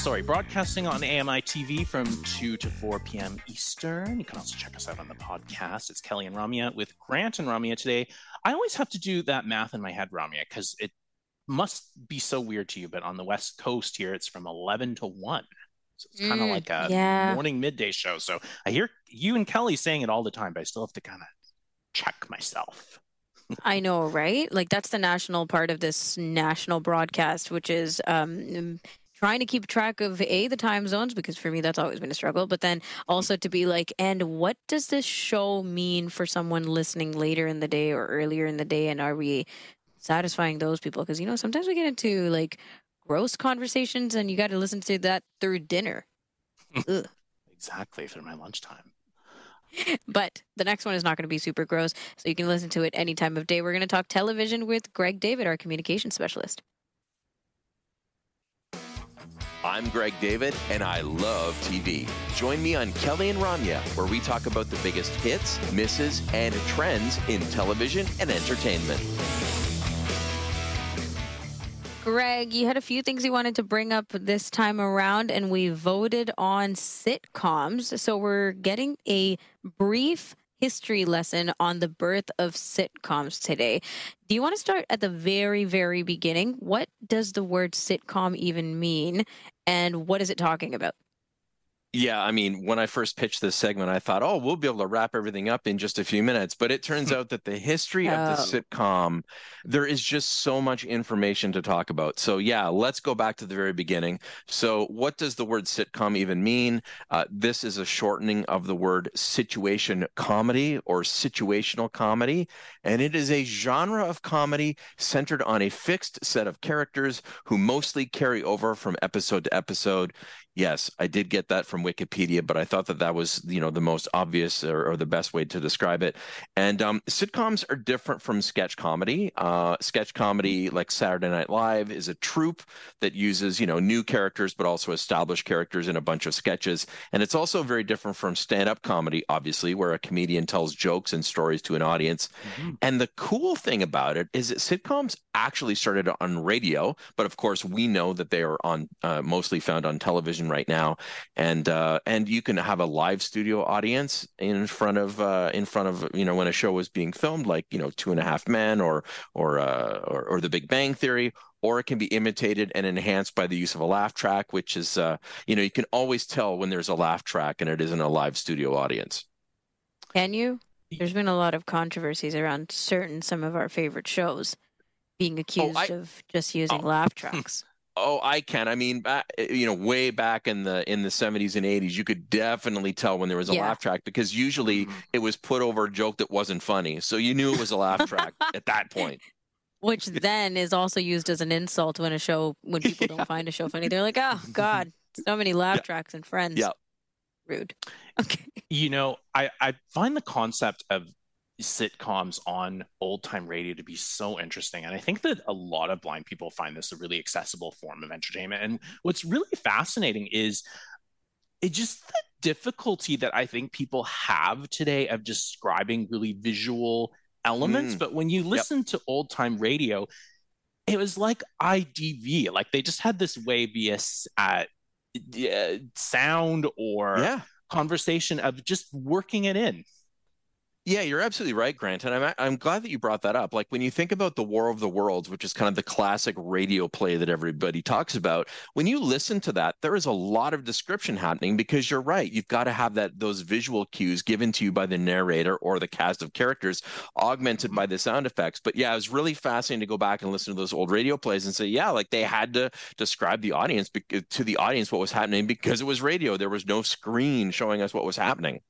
Sorry, broadcasting on AMI TV from 2 to 4 p.m. Eastern. You can also check us out on the podcast. It's Kelly and Ramya with Grant and Ramya today. I always have to do that math in my head, Ramya, because it must be so weird to you, but on the West Coast here, it's from 11 to 1. So it's kind of Mm, like a yeah. morning midday show. So I hear you and Kelly saying it all the time, but I still have to kind of check myself. I know, right? Like that's the national part of this national broadcast, which is um, trying to keep track of a the time zones because for me that's always been a struggle. But then also to be like, and what does this show mean for someone listening later in the day or earlier in the day, and are we satisfying those people? Because you know sometimes we get into like gross conversations, and you got to listen to that through dinner. Hmm. Exactly through my lunchtime. But the next one is not going to be super gross, so you can listen to it any time of day. We're going to talk television with Greg David, our communication specialist. I'm Greg David, and I love TV. Join me on Kelly and Ramya, where we talk about the biggest hits, misses, and trends in television and entertainment. Greg, you had a few things you wanted to bring up this time around, and we voted on sitcoms. So we're getting a brief history lesson on the birth of sitcoms today. Do you want to start at the very, very beginning? What does the word sitcom even mean, and what is it talking about? Yeah, I mean, when I first pitched this segment, I thought, oh, we'll be able to wrap everything up in just a few minutes. But it turns out that the history of the Oh. sitcom, there is just so much information to talk about. So, yeah, let's go back to the very beginning. So, what does the word sitcom even mean? Uh, this is a shortening of the word situation comedy or situational comedy. And it is a genre of comedy centered on a fixed set of characters who mostly carry over from episode to episode. Yes, I did get that from Wikipedia, but I thought that that was, you know, the most obvious or, or the best way to describe it. And um, sitcoms are different from sketch comedy. Uh, sketch comedy, like Saturday Night Live, is a troupe that uses, you know, new characters, but also established characters in a bunch of sketches. And it's also very different from stand-up comedy, obviously, where a comedian tells jokes and stories to an audience. And the cool thing about it is that sitcoms actually started on radio, but of course we know that they are on uh, mostly found on television right now, and uh, and you can have a live studio audience in front of uh, in front of you know when a show is being filmed, like you know Two and a Half Men or or uh, or, or The Big Bang Theory. Or it can be imitated and enhanced by the use of a laugh track, which is, uh, you know, you can always tell when there's a laugh track and it isn't a live studio audience. Can you? There's been a lot of controversies around certain some of our favorite shows being accused I- of just using Oh. laugh tracks. Oh, I can. I mean, back, you know, way back in the in the 70s and 80s, you could definitely tell when there was a Yeah. laugh track because usually mm-hmm. it was put over a joke that wasn't funny. So you knew it was a laugh track at that point. Which then is also used as an insult when a show when people don't find a show funny. They're like, "Oh God, so many laugh Yeah. tracks and friends." Yeah. rude. Okay, You know, I, I find the concept of sitcoms on old time radio to be so interesting. And I think that a lot of blind people find this a really accessible form of entertainment. And what's really fascinating is it just the difficulty that I think people have today of describing really visual elements. Mm. But when you listen to old time radio, it was like IDV, like they just had this way via uh, sound or Yeah. conversation of just working it in. Yeah, you're absolutely right, Grant. And I'm I'm glad that you brought that up. Like when you think about the War of the Worlds, which is kind of the classic radio play that everybody talks about, when you listen to that, there is a lot of description happening because you're right. You've got to have that those visual cues given to you by the narrator or the cast of characters, augmented mm-hmm. by the sound effects. But yeah, it was really fascinating to go back and listen to those old radio plays and say, yeah, like they had to describe the audience to the audience what was happening because it was radio. There was no screen showing us what was happening.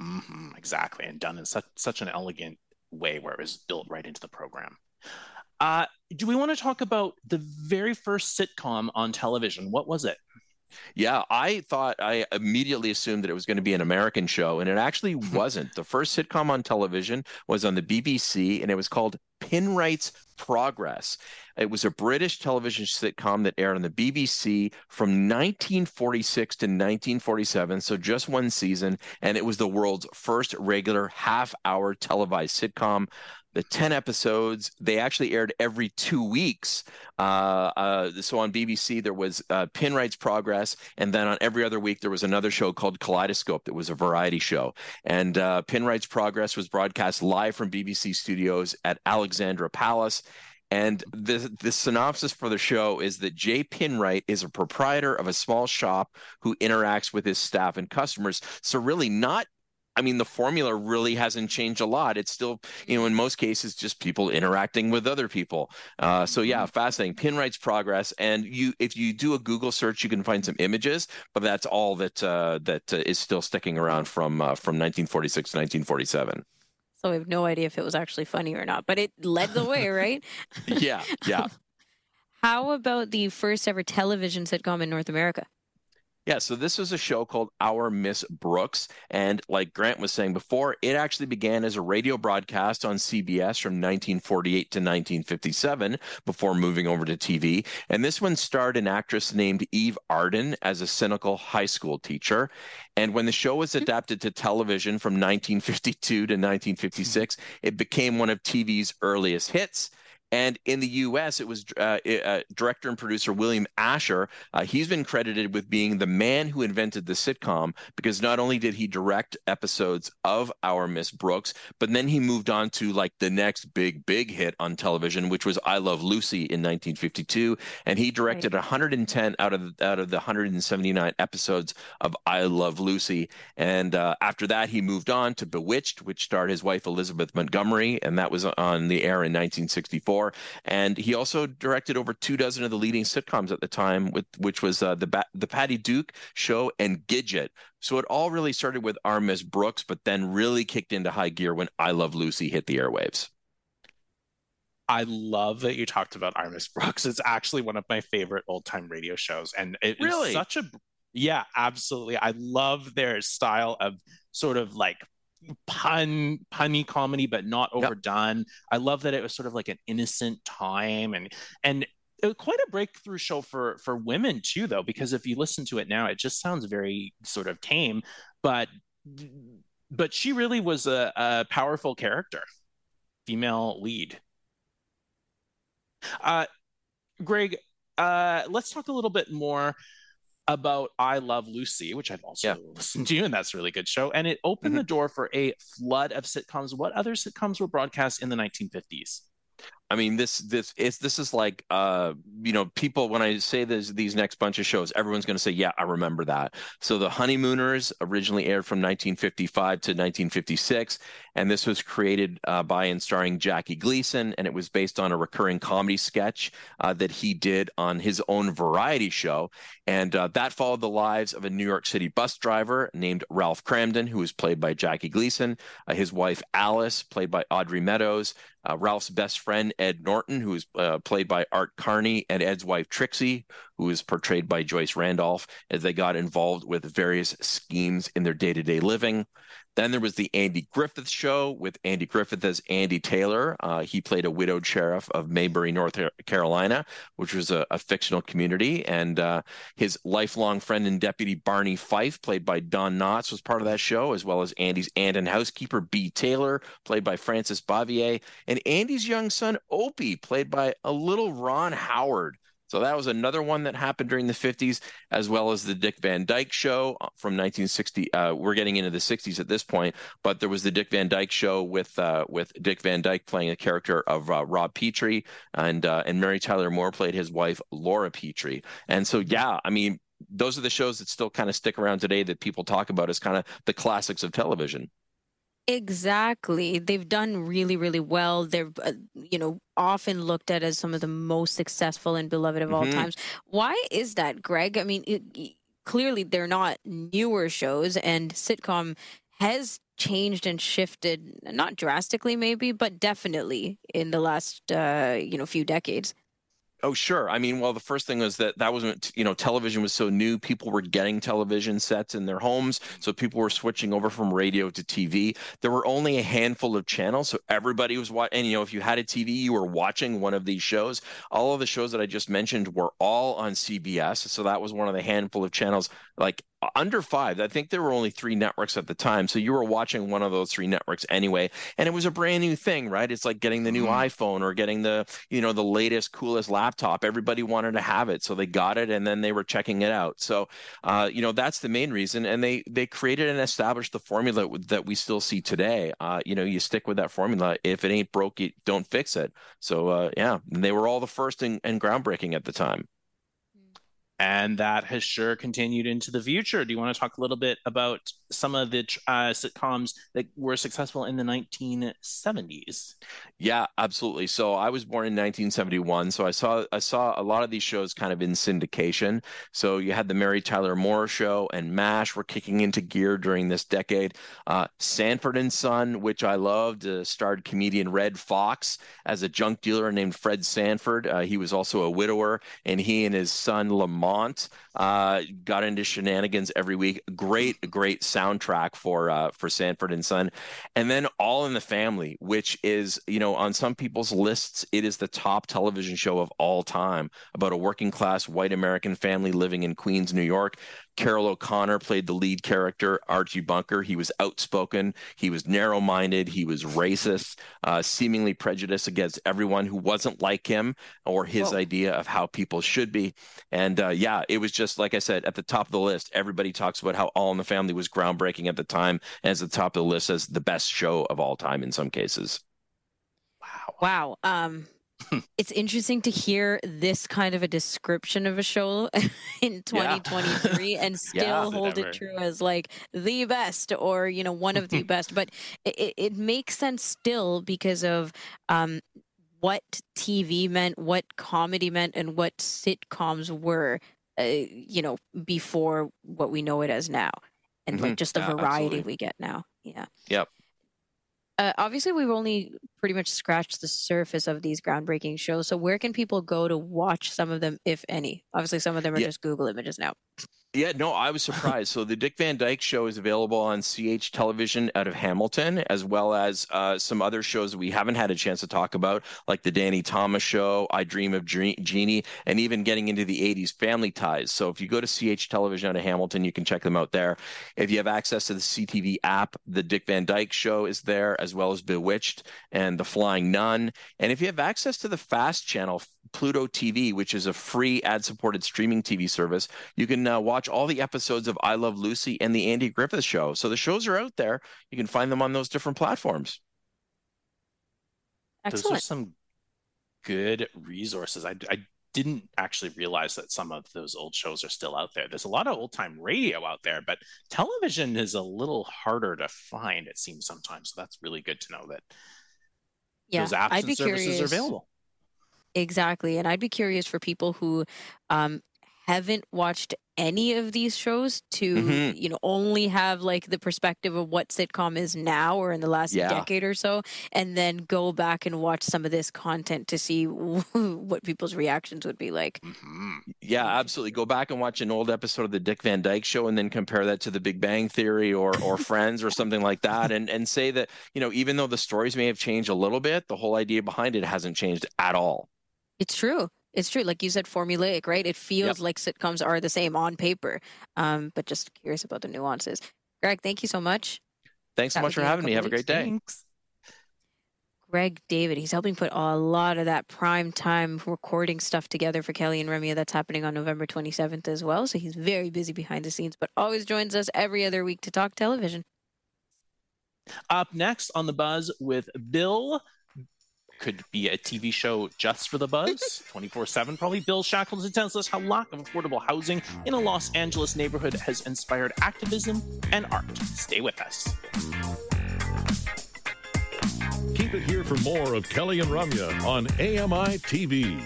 Mhm, exactly, and done in such such an elegant way where it was built right into the program. Uh, do we want to talk about the very first sitcom on television? What was it? Yeah, I thought I immediately assumed that it was going to be an American show, and it actually wasn't. The first sitcom on television was on the BBC, and it was called Pinwright's Progress. It was a British television sitcom that aired on the BBC from 1946 to 1947, so just one season, and it was the world's first regular half hour televised sitcom the 10 episodes they actually aired every two weeks. Uh, uh, so on bbc there was uh, pinwright's progress and then on every other week there was another show called kaleidoscope that was a variety show. And uh, pinwright's progress was broadcast live from bbc studios at alexandra palace. And the the synopsis for the show is that Jay Pinwright is a proprietor of a small shop who interacts with his staff and customers. So really not I mean, the formula really hasn't changed a lot. It's still, you know, in most cases, just people interacting with other people. Uh, so yeah, mm-hmm. fascinating. Pinwright's progress, and you, if you do a Google search, you can find some images, but that's all that uh, that uh, is still sticking around from uh, from 1946 to 1947. So we have no idea if it was actually funny or not, but it led the way, right? yeah, yeah. How about the first ever television sitcom in North America? Yeah, so this was a show called Our Miss Brooks. And like Grant was saying before, it actually began as a radio broadcast on CBS from 1948 to 1957 before moving over to TV. And this one starred an actress named Eve Arden as a cynical high school teacher. And when the show was hmm. adapted to television from 1952 to 1956, it became one of TV's earliest hits. And in the U.S., it was uh, uh, director and producer William Asher. Uh, he's been credited with being the man who invented the sitcom because not only did he direct episodes of Our Miss Brooks, but then he moved on to like the next big, big hit on television, which was I Love Lucy in 1952, and he directed right. 110 out of out of the 179 episodes of I Love Lucy. And uh, after that, he moved on to Bewitched, which starred his wife Elizabeth Montgomery, and that was on the air in 1964. And he also directed over two dozen of the leading sitcoms at the time, with, which was uh, the ba- the Patty Duke Show and Gidget. So it all really started with Our Miss Brooks, but then really kicked into high gear when I Love Lucy hit the airwaves. I love that you talked about Our Miss Brooks. It's actually one of my favorite old time radio shows, and it really? such a yeah, absolutely. I love their style of sort of like pun punny comedy but not overdone yep. i love that it was sort of like an innocent time and and quite a breakthrough show for for women too though because if you listen to it now it just sounds very sort of tame but but she really was a, a powerful character female lead uh greg uh let's talk a little bit more about I Love Lucy, which I've also yeah. listened to, and that's a really good show. And it opened mm-hmm. the door for a flood of sitcoms. What other sitcoms were broadcast in the 1950s? I mean, this this is this is like uh, you know, people when I say this these next bunch of shows, everyone's to say, "Yeah, I remember that." So the Honeymooners originally aired from 1955 to 1956, and this was created uh, by and starring Jackie Gleason, and it was based on a recurring comedy sketch uh, that he did on his own variety show, and uh, that followed the lives of a New York City bus driver named Ralph Kramden, who was played by Jackie Gleason, uh, his wife Alice, played by Audrey Meadows, Ralph's best friend Ed Norton, who is uh, played by Art Carney, and Ed's wife Trixie, who is portrayed by Joyce Randolph, as they got involved with various schemes in their day to day living. Then there was the Andy Griffith Show with Andy Griffith as Andy Taylor. Uh, he played a widowed sheriff of Mayberry, North Carolina, which was a, a fictional community. And uh, his lifelong friend and deputy Barney Fife, played by Don Knotts, was part of that show, as well as Andy's aunt and housekeeper Bee Taylor, played by Frances Bavier, and Andy's young son Opie, played by a little Ron Howard. So that was another one that happened during the 50s, as well as the Dick Van Dyke Show uh, from 1960. Uh, we're getting into the 60s at this point, but there was the Dick Van Dyke Show with uh, with Dick Van Dyke playing the character of uh, Rob Petrie, and uh, and Mary Tyler Moore played his wife Laura Petrie. And so, yeah, I mean, those are the shows that still kind of stick around today that people talk about as kind of the classics of television. Exactly. They've done really, really well. They're, uh, you know, often looked at as some of the most successful and beloved of mm-hmm. all times. Why is that, Greg? I mean, it, it, clearly they're not newer shows, and sitcom has changed and shifted, not drastically, maybe, but definitely in the last, uh, you know, few decades. Oh, sure. I mean, well, the first thing was that that wasn't, you know, television was so new. People were getting television sets in their homes. So people were switching over from radio to TV. There were only a handful of channels. So everybody was watching. And, you know, if you had a TV, you were watching one of these shows. All of the shows that I just mentioned were all on CBS. So that was one of the handful of channels. Like under five. I think there were only three networks at the time. So you were watching one of those three networks anyway. And it was a brand new thing, right? It's like getting the new mm-hmm. iPhone or getting the, you know, the latest, coolest laptop. Everybody wanted to have it. So they got it and then they were checking it out. So, uh, you know, that's the main reason. And they, they created and established the formula that we still see today. Uh, you know, you stick with that formula. If it ain't broke, you don't fix it. So, uh, yeah, they were all the first and, and groundbreaking at the time and that has sure continued into the future. Do you want to talk a little bit about some of the uh, sitcoms that were successful in the 1970s? Yeah, absolutely. So I was born in 1971, so I saw I saw a lot of these shows kind of in syndication. So you had the Mary Tyler Moore Show and MASH were kicking into gear during this decade. Uh, Sanford and Son, which I loved, uh, starred comedian Redd Foxx as a junk dealer named Fred Sanford. Uh, he was also a widower, and he and his son Lamont uh, got into shenanigans every week. Great, great soundtrack for uh, for Sanford and Son, and then All in the Family, which is you know on some people's lists, it is the top television show of all time about a working class white American family living in Queens, New York. Carroll O'Connor played the lead character, Archie Bunker. He was outspoken, he was narrow minded, he was racist, uh, seemingly prejudiced against everyone who wasn't like him or his Whoa. idea of how people should be. And uh, yeah, it was just like I said at the top of the list. Everybody talks about how All in the Family was groundbreaking at the time, and as the top of the list as the best show of all time in some cases. Wow. Wow. Um, it's interesting to hear this kind of a description of a show in 2023 yeah. and still yeah, hold it true as like the best or you know one of the best but it, it makes sense still because of um, what tv meant what comedy meant and what sitcoms were uh, you know before what we know it as now and mm-hmm. like just the yeah, variety absolutely. we get now yeah yep uh, obviously, we've only pretty much scratched the surface of these groundbreaking shows. So, where can people go to watch some of them, if any? Obviously, some of them are yeah. just Google images now. Yeah, no, I was surprised. so the Dick Van Dyke Show is available on CH Television out of Hamilton, as well as uh, some other shows we haven't had a chance to talk about, like the Danny Thomas Show, I Dream of Jeannie, and even getting into the '80s Family Ties. So if you go to CH Television out of Hamilton, you can check them out there. If you have access to the CTV app, the Dick Van Dyke Show is there, as well as Bewitched and The Flying Nun. And if you have access to the Fast Channel, Pluto TV, which is a free ad-supported streaming TV service, you can uh, watch watch all the episodes of I Love Lucy and the Andy Griffith Show. So the shows are out there. You can find them on those different platforms. Excellent. Those are some good resources. I, I didn't actually realize that some of those old shows are still out there. There's a lot of old time radio out there, but television is a little harder to find, it seems sometimes. So that's really good to know that yeah, those apps I'd and services curious. are available. Exactly. And I'd be curious for people who um, haven't watched any of these shows to mm-hmm. you know only have like the perspective of what sitcom is now or in the last yeah. decade or so and then go back and watch some of this content to see what people's reactions would be like mm-hmm. yeah absolutely go back and watch an old episode of the dick van dyke show and then compare that to the big bang theory or or friends or something like that and and say that you know even though the stories may have changed a little bit the whole idea behind it hasn't changed at all it's true it's true. Like you said, formulaic, right? It feels yep. like sitcoms are the same on paper, um, but just curious about the nuances. Greg, thank you so much. Thanks so much for having me. Have a great day. Thanks. Greg David, he's helping put a lot of that prime time recording stuff together for Kelly and Ramya. That's happening on November 27th as well. So he's very busy behind the scenes, but always joins us every other week to talk television. Up next on the buzz with Bill could be a TV show just for the buzz, 24 7 probably. Bill Shackleton tells us how lack of affordable housing in a Los Angeles neighborhood has inspired activism and art. Stay with us. Keep it here for more of Kelly and Ramya on AMI TV.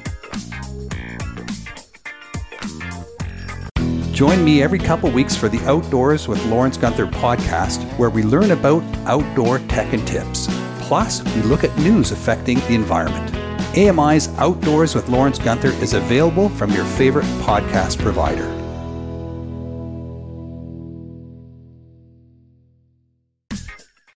Join me every couple weeks for the Outdoors with Lawrence Gunther podcast, where we learn about outdoor tech and tips. Plus, we look at news affecting the environment. AMI's Outdoors with Lawrence Gunther is available from your favorite podcast provider.